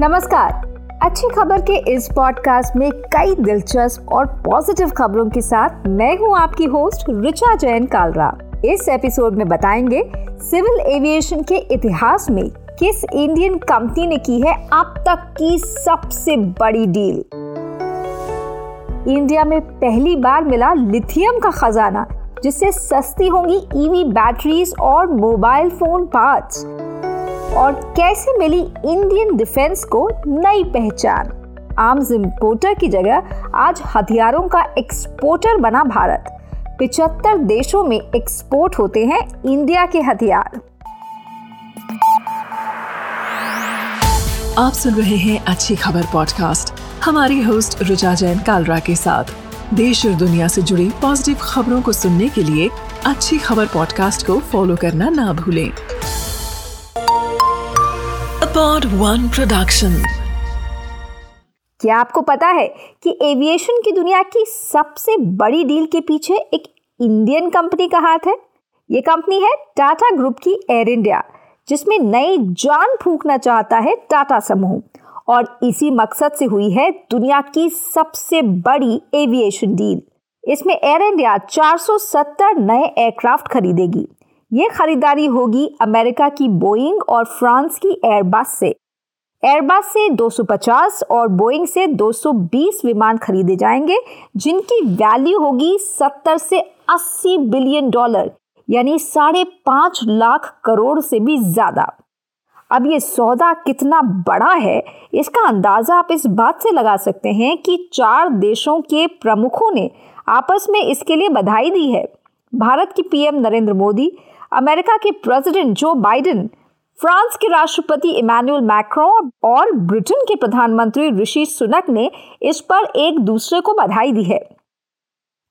नमस्कार। अच्छी खबर के इस पॉडकास्ट में कई दिलचस्प और पॉजिटिव खबरों के साथ मैं हूँ आपकी होस्ट रिचा जैन कालरा। इस एपिसोड में बताएँगे सिविल एविएशन के इतिहास में किस इंडियन कंपनी ने की है अब तक की सबसे बड़ी डील इंडिया में पहली बार मिला लिथियम का खजाना, जिससे सस्ती होंगी ईवी बैटरीज और मोबाइल फ़ोन पार्ट्स और कैसे मिली इंडियन डिफेंस को नई पहचान? आर्म्स इम्पोर्टर की जगह आज हथियारों का एक्सपोर्टर बना भारत। पिछहत्तर देशों में एक्सपोर्ट होते हैं इंडिया के हथियार। आप सुन रहे हैं अच्छी खबर पॉडकास्ट हमारी होस्ट रुचा जैन कालरा के साथ। देश और दुनिया से जुड़ी पॉजिटिव खबरों को सुनने के लिए अच्छी खबर पॉडकास्ट को फॉलो करना ना भूलें। पॉड वन प्रोडक्शन क्या आपको पता है कि एविएशन की दुनिया की सबसे बड़ी डील के पीछे एक इंडियन कंपनी का हाथ है? ये कंपनी है टाटा ग्रुप की एयर इंडिया जिसमें नई जान फूकना चाहता है टाटा समूह। और इसी मकसद से हुई है दुनिया की सबसे बड़ी एविएशन डील इसमें एयर इंडिया 470 नए एयरक्राफ्ट खरीदेगी। ये खरीदारी होगी अमेरिका की बोइंग और फ्रांस की एयरबस से। एयरबस से 250 और बोइंग से 220 विमान खरीदे जाएँगे, जिनकी वैल्यू होगी 70 से 80 बिलियन डॉलर, यानी साढ़े पाँच लाख करोड़ से भी ज़्यादा। अब ये सौदा कितना बड़ा है, इसका अंदाज़ा आप इस बात से लगा सकते हैं कि चार देशों के प्रमुखों ने आपस में इसके लिए बधाई दी है। भारत की पीएम नरेंद्र मोदी अमेरिका के प्रेसिडेंट जो बाइडेन, फ्रांस के राष्ट्रपति इमानुअल मैक्रो और ब्रिटेन के प्रधानमंत्री ऋषि सुनक ने इस पर एक दूसरे को बधाई दी है।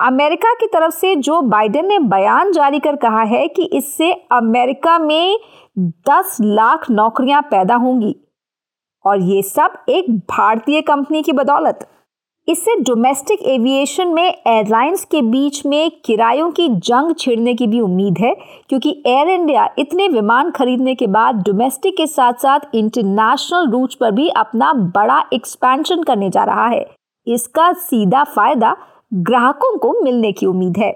अमेरिका की तरफ़ से जो बाइडेन ने बयान जारी कर कहा है कि इससे अमेरिका में 10 लाख नौकरियाँ पैदा होंगी और ये सब एक भारतीय कंपनी की बदौलत। इससे डोमेस्टिक एविएशन में एयरलाइंस के बीच में किरायों की जंग छिड़ने की भी उम्मीद है, क्योंकि एयर इंडिया इतने विमान खरीदने के बाद डोमेस्टिक के साथ साथ इंटरनेशनल रूट पर भी अपना बड़ा एक्सपेंशन करने जा रहा है। इसका सीधा फ़ायदा ग्राहकों को मिलने की उम्मीद है।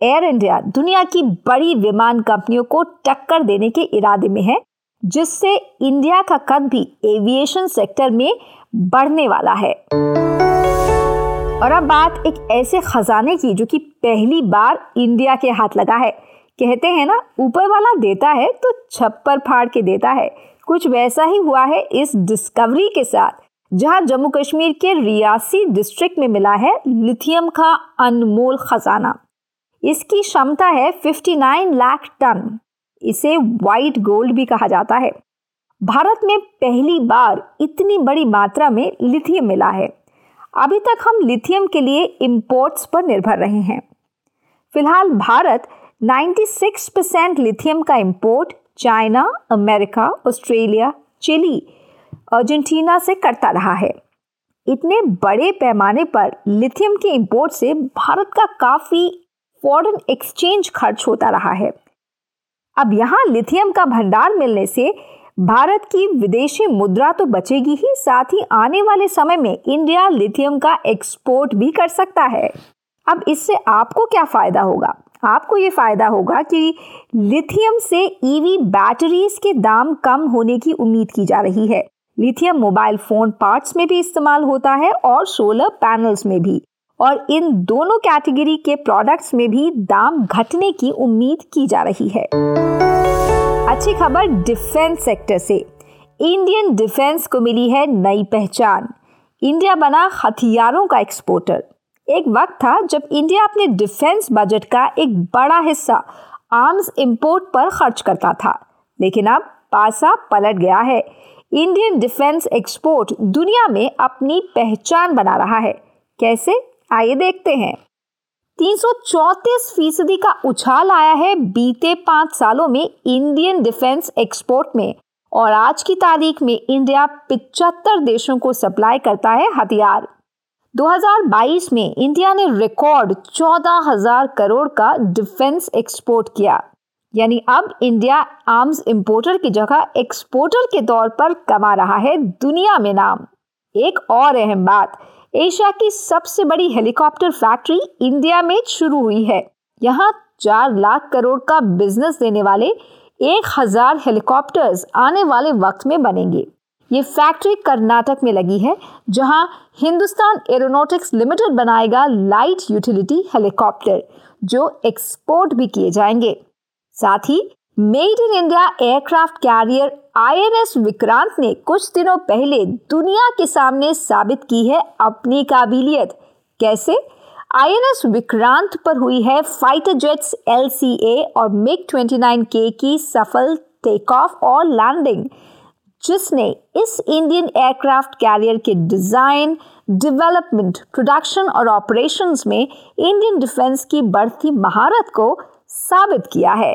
एयर इंडिया दुनिया की बड़ी विमान कंपनियों को टक्कर देने के इरादे में है, जिससे इंडिया का कद भी एविएशन सेक्टर में बढ़ने वाला है। और अब बात एक ऐसे खजाने की जो कि पहली बार इंडिया के हाथ लगा है। कहते हैं ना, ऊपर वाला देता है तो छप्पर फाड़ के देता है। कुछ वैसा ही हुआ है इस डिस्कवरी के साथ, जहाँ जम्मू कश्मीर के रियासी डिस्ट्रिक्ट में मिला है लिथियम का अनमोल खजाना। इसकी क्षमता है 59 लाख टन। इसे वाइट गोल्ड भी कहा जाता है। भारत में पहली बार इतनी बड़ी मात्रा में लिथियम मिला है। अभी तक हम लिथियम के लिए इंपोर्ट्स पर निर्भर रहे हैं। फ़िलहाल भारत 96 परसेंट लिथियम का import China, America, Australia, Chile, Argentina से करता रहा है। इतने बड़े पैमाने पर लिथियम के इम्पोर्ट से भारत का काफ़ी फॉरेन एक्सचेंज खर्च होता रहा है। अब यहाँ लिथियम का भंडार मिलने से भारत की विदेशी मुद्रा तो बचेगी ही, साथ ही आने वाले समय में इंडिया लिथियम का एक्सपोर्ट भी कर सकता है। अब इससे आपको क्या फ़ायदा होगा? आपको ये फ़ायदा होगा कि लिथियम से ईवी बैटरीज के दाम कम होने की उम्मीद की जा रही है। लिथियम मोबाइल फ़ोन पार्ट्स में भी इस्तेमाल होता है और सोलर पैनल्स में भी। और इन दोनों कैटेगरी के प्रोडक्ट्स में भी दाम घटने की उम्मीद की जा रही है। अच्छी खबर डिफेंस सेक्टर से। इंडियन डिफेंस को मिली है नई पहचान। इंडिया बना हथियारों का एक्सपोर्टर एक वक्त था जब इंडिया अपने डिफेंस बजट का एक बड़ा हिस्सा आर्म्स इंपोर्ट पर खर्च करता था। लेकिन अब पासा पलट गया है। इंडियन डिफेंस एक्सपोर्ट दुनिया में अपनी पहचान बना रहा है। कैसे? आइए देखते हैं। 334 फ़ीसदी का उछाल आया है बीते पाँच सालों में इंडियन डिफेंस एक्सपोर्ट में। और आज की तारीख में इंडिया पिचहत्तर देशों को सप्लाई करता है हथियार। 2022 में इंडिया ने रिकॉर्ड चौदह हज़ार करोड़ का डिफेंस एक्सपोर्ट किया। यानी अब इंडिया आर्म्स इंपोर्टर की जगह एक्सपोर्टर के तौर पर कमा रहा है दुनिया में नाम। एक और अहम बात एशिया की सबसे बड़ी हेलीकॉप्टर फैक्ट्री इंडिया में शुरू हुई है। यहाँ चार लाख करोड़ का बिज़नेस देने वाले एक हज़ार हेलीकॉप्टर्स आने वाले वक्त में बनेंगे। ये फैक्ट्री कर्नाटक में लगी है, जहाँ हिंदुस्तान एरोनॉटिक्स लिमिटेड बनाएगा लाइट यूटिलिटी हेलीकॉप्टर, जो एक्सपोर्ट भी किए जाएँगे। साथ ही made in India aircraft carrier INS Vikrant ने कुछ दिनों पहले दुनिया के सामने साबित की है अपनी काबिलियत। कैसे? आईएनएस विक्रांत पर हुई है फाइटर जेट्स एलसीए और मिग 29 के की सफल टेक ऑफ़ और लैंडिंग जिसने इस इंडियन एयरक्राफ्ट कैरियर के डिज़ाइन डेवलपमेंट प्रोडक्शन और ऑपरेशंस में इंडियन डिफेंस की बढ़ती महारत को साबित किया है।